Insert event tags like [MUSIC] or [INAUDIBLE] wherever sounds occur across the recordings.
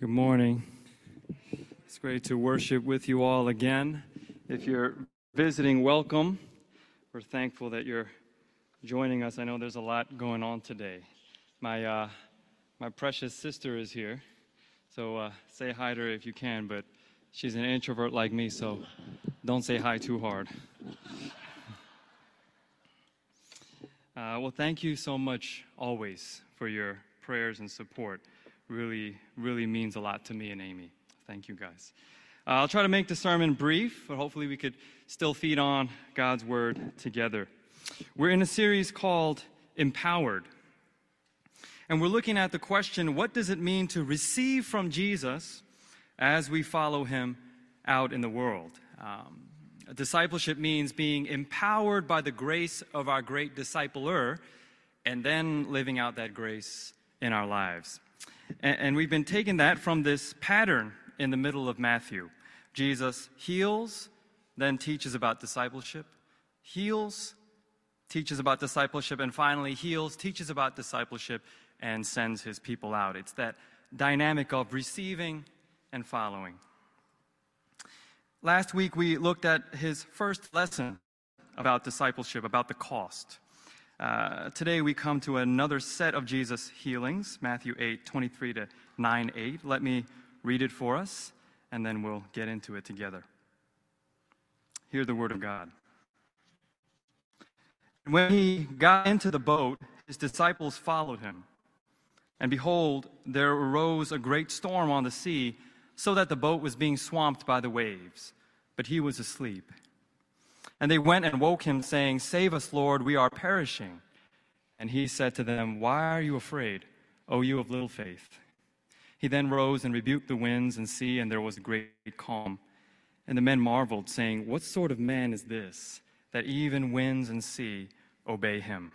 Good morning. It's great to worship with you all again. If you're visiting, welcome. We're thankful that you're joining us. I know there's a lot going on today. My, uh, my precious sister is here, so uh, say hi to her if you can, but she's an introvert like me, so don't say hi too hard. [LAUGHS] Uh, well, thank you so much always for your prayers and support really, really means a lot to me and Amy. Thank you guys. Uh, I'll try to make the sermon brief, but hopefully we could still feed on God's word together. We're in a series called Empowered. And we're looking at the question what does it mean to receive from Jesus as we follow him out in the world? Um, discipleship means being empowered by the grace of our great discipler and then living out that grace in our lives. And, we've been taking that from this pattern in the middle of Matthew. Jesus heals, then teaches about discipleship, heals, teaches about discipleship, and finally heals, teaches about discipleship, and sends his people out. It's that dynamic of receiving and following. Last week, we looked at his first lesson about discipleship, about the cost. Uh, today we come to another set of Jesus' healings, Matthew 8, 23 to 9, 8. Let me read it for us, and then we'll get into it together. Hear the word of God. When he got into the boat, his disciples followed him. And behold, there arose a great storm on the sea, so that the boat was being swamped by the waves. But he was asleep. And they went and woke him, saying, Save us, Lord, we are perishing. And he said to them, Why are you afraid, O you of little faith? He then rose and rebuked the winds and sea, and there was a great calm. And the men marveled, saying, What sort of man is this, that even winds and sea obey him?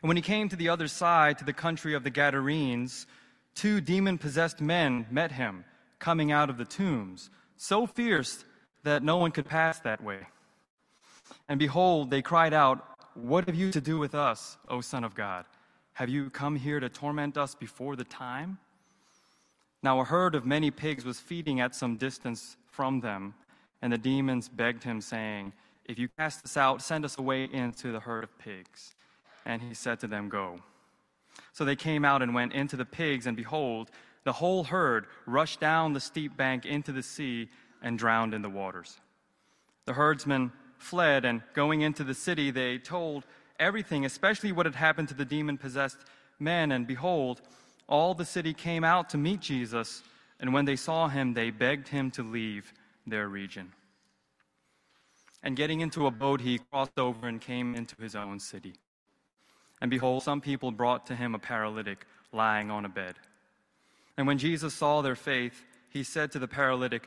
And when he came to the other side, to the country of the Gadarenes, two demon possessed men met him, coming out of the tombs, so fierce that no one could pass that way. And behold, they cried out, What have you to do with us, O Son of God? Have you come here to torment us before the time? Now a herd of many pigs was feeding at some distance from them, and the demons begged him, saying, If you cast us out, send us away into the herd of pigs. And he said to them, Go. So they came out and went into the pigs, and behold, the whole herd rushed down the steep bank into the sea and drowned in the waters. The herdsmen fled, and going into the city, they told everything, especially what had happened to the demon possessed men. And behold, all the city came out to meet Jesus, and when they saw him, they begged him to leave their region. And getting into a boat, he crossed over and came into his own city. And behold, some people brought to him a paralytic lying on a bed. And when Jesus saw their faith, he said to the paralytic,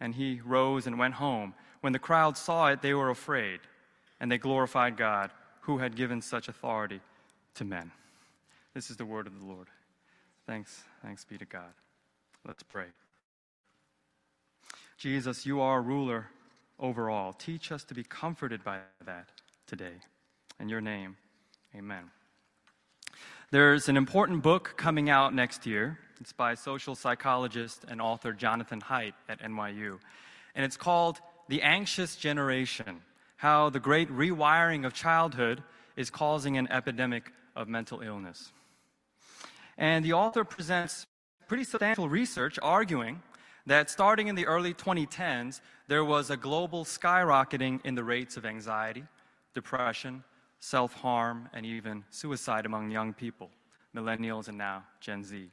and he rose and went home. When the crowd saw it, they were afraid, and they glorified God, who had given such authority to men. This is the word of the Lord. Thanks, thanks be to God. Let's pray. Jesus, you are ruler over all. Teach us to be comforted by that today. In your name, amen. There's an important book coming out next year it's by social psychologist and author Jonathan Haidt at NYU. And it's called The Anxious Generation How the Great Rewiring of Childhood is Causing an Epidemic of Mental Illness. And the author presents pretty substantial research arguing that starting in the early 2010s, there was a global skyrocketing in the rates of anxiety, depression, self harm, and even suicide among young people, millennials and now Gen Z.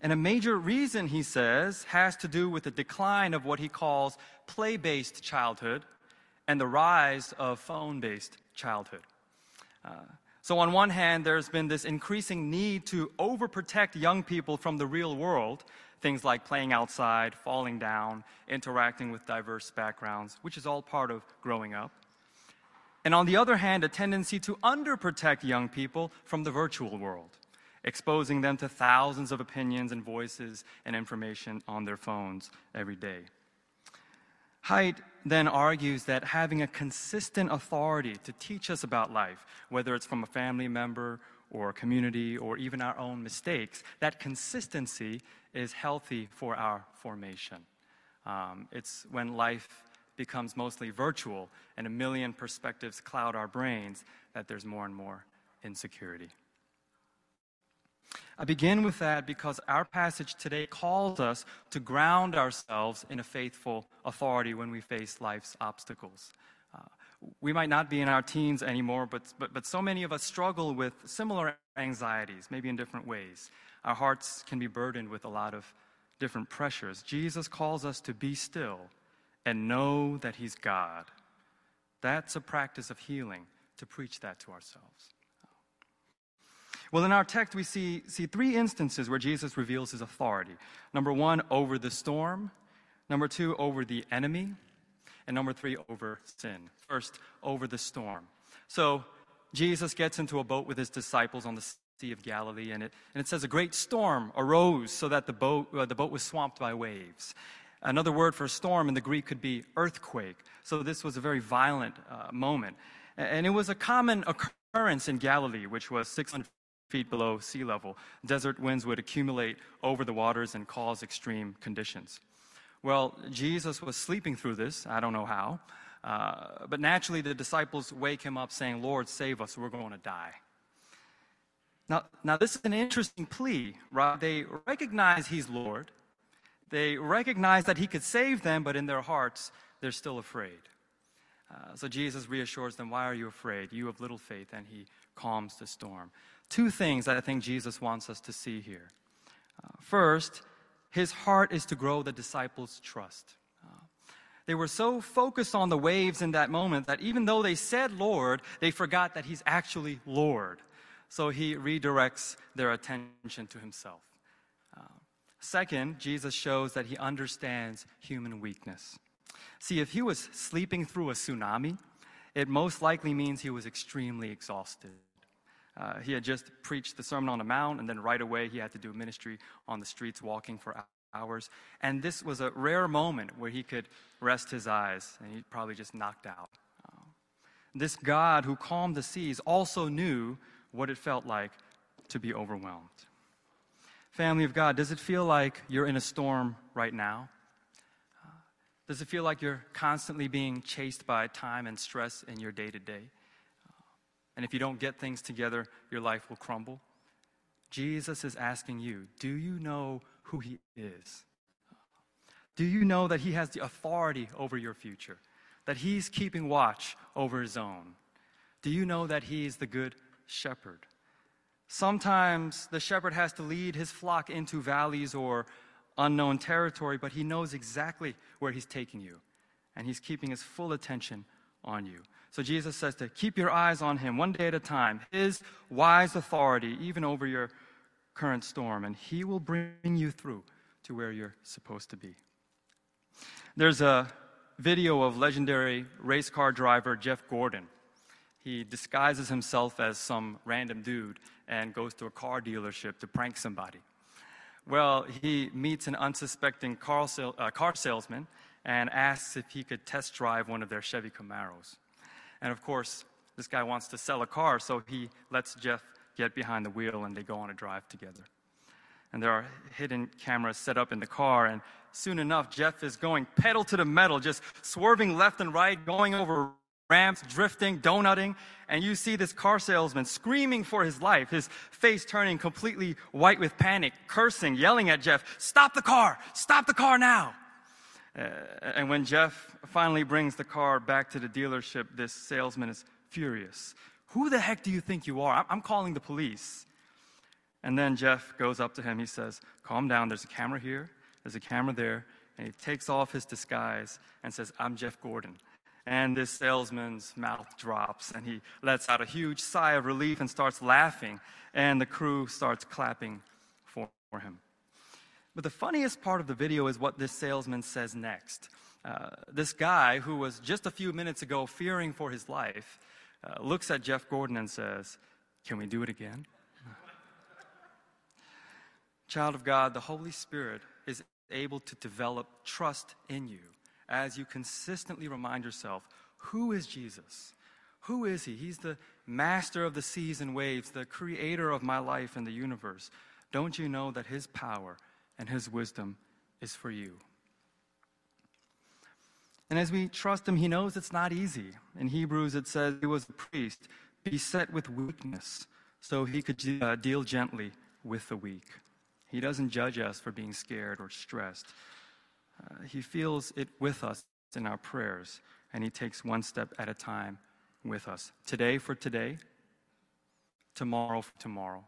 And a major reason, he says, has to do with the decline of what he calls play based childhood and the rise of phone based childhood. Uh, So, on one hand, there's been this increasing need to overprotect young people from the real world, things like playing outside, falling down, interacting with diverse backgrounds, which is all part of growing up. And on the other hand, a tendency to underprotect young people from the virtual world, exposing them to thousands of opinions and voices and information on their phones every day. Haidt then argues that having a consistent authority to teach us about life, whether it's from a family member or a community or even our own mistakes, that consistency is healthy for our formation. Um, it's when life becomes mostly virtual and a million perspectives cloud our brains that there's more and more insecurity. I begin with that because our passage today calls us to ground ourselves in a faithful authority when we face life's obstacles. Uh, we might not be in our teens anymore, but, but, but so many of us struggle with similar anxieties, maybe in different ways. Our hearts can be burdened with a lot of different pressures. Jesus calls us to be still and know that He's God. That's a practice of healing, to preach that to ourselves. Well, in our text, we see, see three instances where Jesus reveals his authority. Number one, over the storm. Number two, over the enemy. And number three, over sin. First, over the storm. So, Jesus gets into a boat with his disciples on the Sea of Galilee, and it, and it says a great storm arose so that the boat, uh, the boat was swamped by waves. Another word for storm in the Greek could be earthquake. So, this was a very violent uh, moment. And it was a common occurrence in Galilee, which was 600 feet below sea level, desert winds would accumulate over the waters and cause extreme conditions. Well, Jesus was sleeping through this. I don't know how. Uh, but naturally, the disciples wake him up saying, Lord, save us, we're going to die. Now, now, this is an interesting plea, right? They recognize he's Lord. They recognize that he could save them, but in their hearts, they're still afraid. Uh, so Jesus reassures them, Why are you afraid? You have little faith. And he calms the storm two things that I think Jesus wants us to see here. Uh, first, his heart is to grow the disciples' trust. Uh, they were so focused on the waves in that moment that even though they said Lord, they forgot that he's actually Lord. So he redirects their attention to himself. Second, Jesus shows that he understands human weakness. See, if he was sleeping through a tsunami, it most likely means he was extremely exhausted. Uh, he had just preached the Sermon on the Mount, and then right away he had to do ministry on the streets, walking for hours. And this was a rare moment where he could rest his eyes, and he probably just knocked out. Uh, this God who calmed the seas also knew what it felt like to be overwhelmed. Family of God, does it feel like you're in a storm right now? Uh, does it feel like you're constantly being chased by time and stress in your day to day? And if you don't get things together, your life will crumble. Jesus is asking you, do you know who He is? Do you know that He has the authority over your future? That He's keeping watch over His own? Do you know that He is the good shepherd? Sometimes the shepherd has to lead his flock into valleys or unknown territory, but he knows exactly where he's taking you, and he's keeping his full attention on you. So Jesus says to keep your eyes on him one day at a time, his wise authority, even over your current storm, and he will bring you through to where you're supposed to be. There's a video of legendary race car driver Jeff Gordon. He disguises himself as some random dude and goes to a car dealership to prank somebody. Well, he meets an unsuspecting car, uh, car salesman and asks if he could test drive one of their Chevy Camaros. And of course, this guy wants to sell a car, so he lets Jeff get behind the wheel and they go on a drive together. And there are hidden cameras set up in the car, and soon enough, Jeff is going pedal to the metal, just swerving left and right, going over ramps, drifting, donutting, and you see this car salesman screaming for his life, his face turning completely white with panic, cursing, yelling at Jeff, Stop the car! Stop the car now! Uh, and when Jeff finally brings the car back to the dealership, this salesman is furious. Who the heck do you think you are? I'm calling the police. And then Jeff goes up to him. He says, Calm down. There's a camera here, there's a camera there. And he takes off his disguise and says, I'm Jeff Gordon. And this salesman's mouth drops and he lets out a huge sigh of relief and starts laughing. And the crew starts clapping for him. But the funniest part of the video is what this salesman says next. Uh, this guy, who was just a few minutes ago fearing for his life, uh, looks at Jeff Gordon and says, Can we do it again? [LAUGHS] Child of God, the Holy Spirit is able to develop trust in you as you consistently remind yourself who is Jesus? Who is he? He's the master of the seas and waves, the creator of my life and the universe. Don't you know that his power and his wisdom is for you? And as we trust him, he knows it's not easy. In Hebrews, it says he was a priest, beset with weakness, so he could uh, deal gently with the weak. He doesn't judge us for being scared or stressed. Uh, he feels it with us in our prayers, and He takes one step at a time with us. Today for today, tomorrow for tomorrow,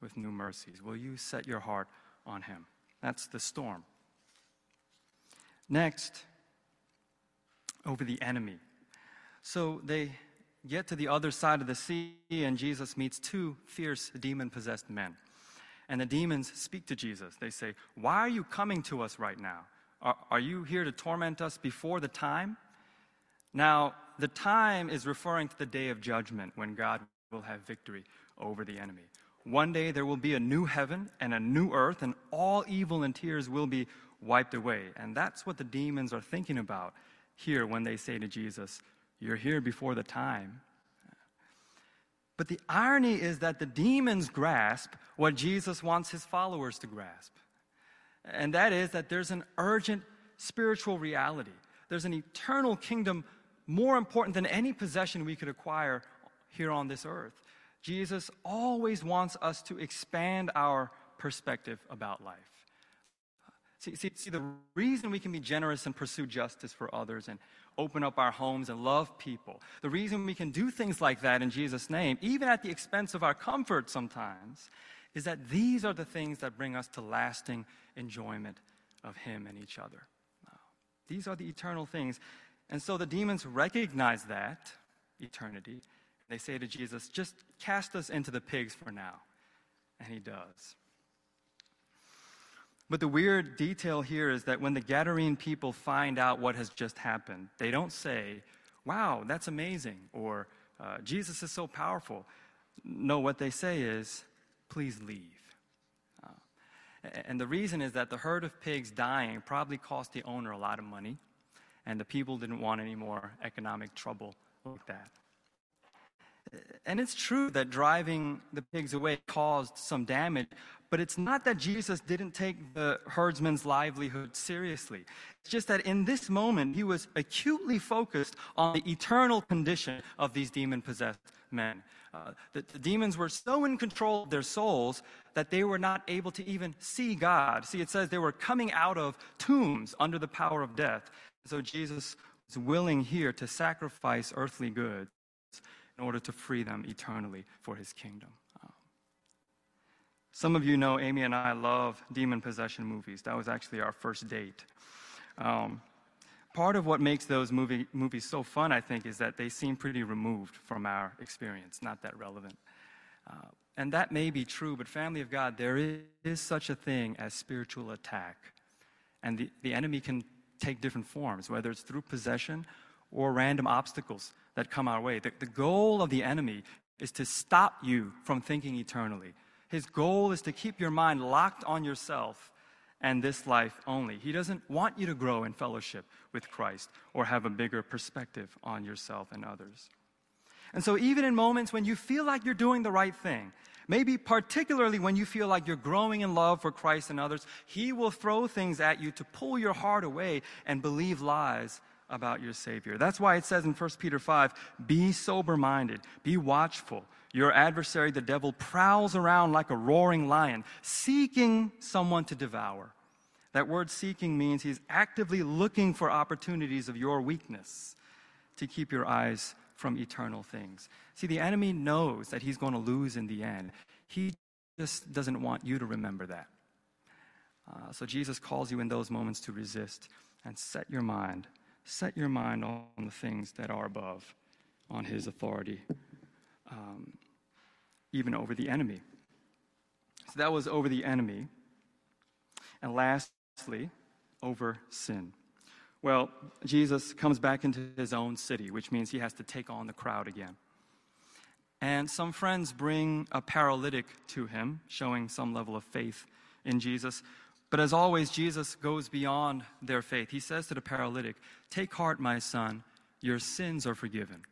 with new mercies. Will you set your heart on Him? That's the storm. Next, over the enemy. So they get to the other side of the sea, and Jesus meets two fierce demon possessed men. And the demons speak to Jesus. They say, Why are you coming to us right now? Are, are you here to torment us before the time? Now, the time is referring to the day of judgment when God will have victory over the enemy. One day there will be a new heaven and a new earth, and all evil and tears will be wiped away. And that's what the demons are thinking about here when they say to Jesus, You're here before the time. But the irony is that the demons grasp what Jesus wants his followers to grasp and that is that there's an urgent spiritual reality. There's an eternal kingdom more important than any possession we could acquire here on this earth. Jesus always wants us to expand our perspective about life. See, see, see, the reason we can be generous and pursue justice for others and open up our homes and love people, the reason we can do things like that in Jesus' name, even at the expense of our comfort sometimes, is that these are the things that bring us to lasting enjoyment of Him and each other. These are the eternal things. And so the demons recognize that eternity. They say to Jesus, just cast us into the pigs for now. And He does. But the weird detail here is that when the Gadarene people find out what has just happened, they don't say, wow, that's amazing, or uh, Jesus is so powerful. No, what they say is, please leave. Uh, and the reason is that the herd of pigs dying probably cost the owner a lot of money, and the people didn't want any more economic trouble like that. And it's true that driving the pigs away caused some damage, but it's not that Jesus didn't take the herdsman's livelihood seriously. It's just that in this moment, he was acutely focused on the eternal condition of these demon possessed men. Uh, the, the demons were so in control of their souls that they were not able to even see God. See, it says they were coming out of tombs under the power of death. So Jesus was willing here to sacrifice earthly goods in order to free them eternally for his kingdom. Um, some of you know Amy and I love demon possession movies. That was actually our first date. Um, part of what makes those movie, movies so fun, I think, is that they seem pretty removed from our experience, not that relevant. Uh, and that may be true, but, family of God, there is, is such a thing as spiritual attack. And the, the enemy can take different forms, whether it's through possession or random obstacles that come our way. The, the goal of the enemy is to stop you from thinking eternally. His goal is to keep your mind locked on yourself and this life only. He doesn't want you to grow in fellowship with Christ or have a bigger perspective on yourself and others. And so, even in moments when you feel like you're doing the right thing, maybe particularly when you feel like you're growing in love for Christ and others, He will throw things at you to pull your heart away and believe lies about your Savior. That's why it says in 1 Peter 5 be sober minded, be watchful. Your adversary, the devil, prowls around like a roaring lion, seeking someone to devour. That word seeking means he's actively looking for opportunities of your weakness to keep your eyes from eternal things. See, the enemy knows that he's going to lose in the end. He just doesn't want you to remember that. Uh, so Jesus calls you in those moments to resist and set your mind set your mind on the things that are above, on his authority, um, even over the enemy. So that was over the enemy. And lastly, over sin. Well, Jesus comes back into his own city, which means he has to take on the crowd again. And some friends bring a paralytic to him, showing some level of faith in Jesus. But as always, Jesus goes beyond their faith. He says to the paralytic, Take heart, my son, your sins are forgiven.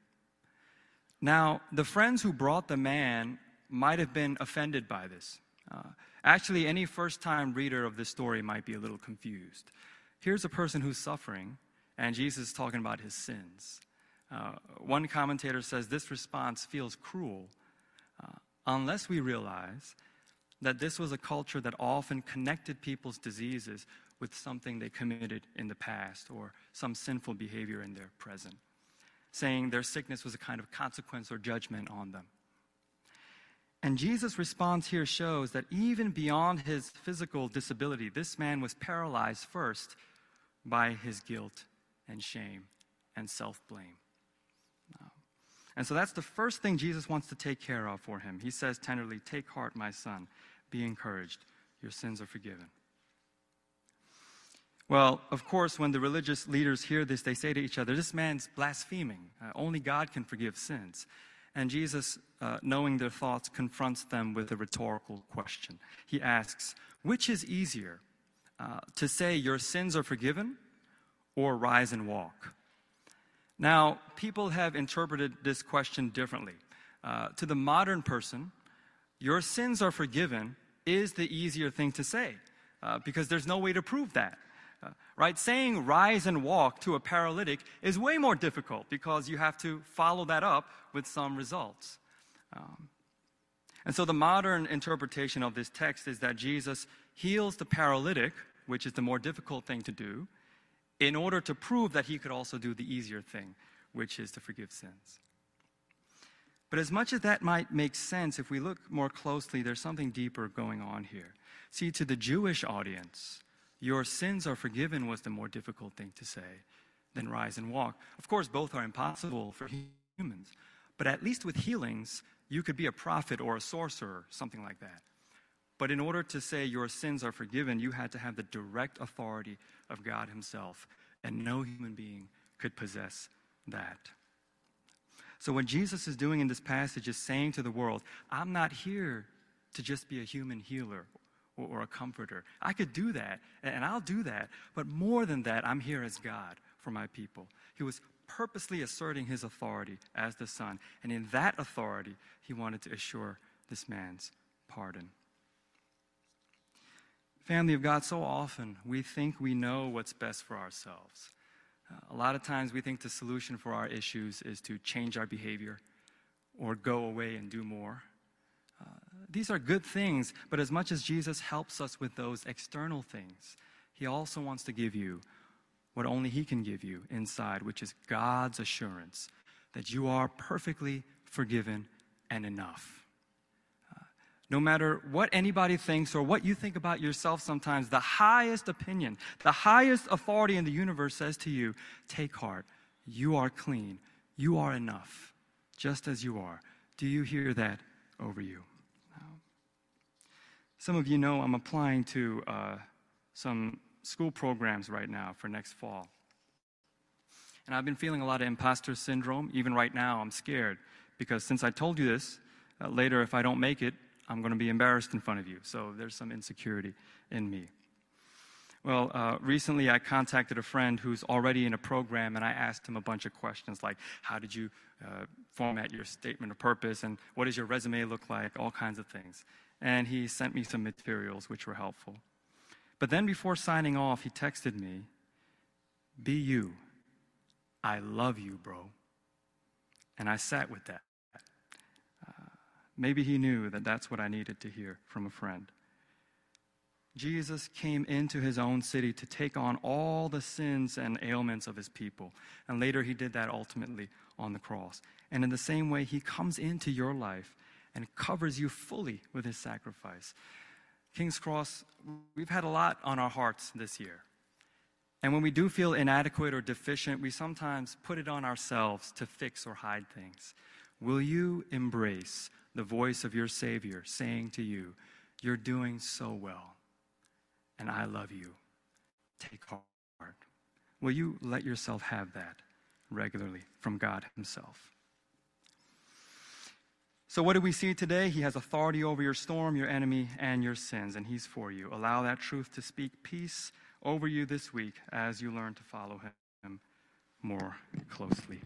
Now, the friends who brought the man might have been offended by this. Uh, actually, any first time reader of this story might be a little confused. Here's a person who's suffering, and Jesus is talking about his sins. Uh, one commentator says this response feels cruel uh, unless we realize that this was a culture that often connected people's diseases with something they committed in the past or some sinful behavior in their present, saying their sickness was a kind of consequence or judgment on them. And Jesus' response here shows that even beyond his physical disability, this man was paralyzed first by his guilt and shame and self blame. And so that's the first thing Jesus wants to take care of for him. He says tenderly, Take heart, my son, be encouraged. Your sins are forgiven. Well, of course, when the religious leaders hear this, they say to each other, This man's blaspheming. Uh, only God can forgive sins. And Jesus, uh, knowing their thoughts, confronts them with a rhetorical question. He asks, Which is easier, uh, to say, Your sins are forgiven, or rise and walk? Now, people have interpreted this question differently. Uh, to the modern person, your sins are forgiven is the easier thing to say uh, because there's no way to prove that. Right? Saying rise and walk to a paralytic is way more difficult because you have to follow that up with some results. Um, and so the modern interpretation of this text is that Jesus heals the paralytic, which is the more difficult thing to do, in order to prove that he could also do the easier thing, which is to forgive sins. But as much as that might make sense, if we look more closely, there's something deeper going on here. See, to the Jewish audience, your sins are forgiven was the more difficult thing to say than rise and walk. Of course, both are impossible for humans, but at least with healings, you could be a prophet or a sorcerer, something like that. But in order to say your sins are forgiven, you had to have the direct authority of God Himself, and no human being could possess that. So, what Jesus is doing in this passage is saying to the world, I'm not here to just be a human healer or, or, a comforter. I could do that, and I'll do that. But more than that, I'm here as God for my people. He was purposely asserting his authority as the Son, and in that authority, he wanted to assure this man's pardon. Family of God, so often we think we know what's best for ourselves. Uh, a lot of times we think the solution for our issues is to change our behavior or go away and do more. Uh, these are good things, but as much as Jesus helps us with those external things, he also wants to give you what only he can give you inside, which is God's assurance that you are perfectly forgiven and enough. No matter what anybody thinks or what you think about yourself sometimes, the highest opinion, the highest authority in the universe says to you, Take heart. You are clean. You are enough, just as you are. Do you hear that over you? Some of you know I'm applying to uh, some school programs right now for next fall. And I've been feeling a lot of imposter syndrome. Even right now, I'm scared because since I told you this, uh, later if I don't make it, I'm going to be embarrassed in front of you. So there's some insecurity in me. Well, uh, recently I contacted a friend who's already in a program, and I asked him a bunch of questions like, How did you uh, format your statement of purpose? And what does your resume look like? All kinds of things. And he sent me some materials which were helpful. But then before signing off, he texted me, Be you. I love you, bro. And I sat with that. Uh, maybe he knew that that's what I needed to hear from a friend. Jesus came into his own city to take on all the sins and ailments of his people. And later he did that ultimately on the cross. And in the same way, he comes into your life and covers you fully with his sacrifice. King's Cross, we've had a lot on our hearts this year. And when we do feel inadequate or deficient, we sometimes put it on ourselves to fix or hide things. Will you embrace the voice of your Savior saying to you, You're doing so well, and I love you? Take heart. Will you let yourself have that regularly from God Himself? So, what do we see today? He has authority over your storm, your enemy, and your sins, and He's for you. Allow that truth to speak peace over you this week as you learn to follow Him more closely.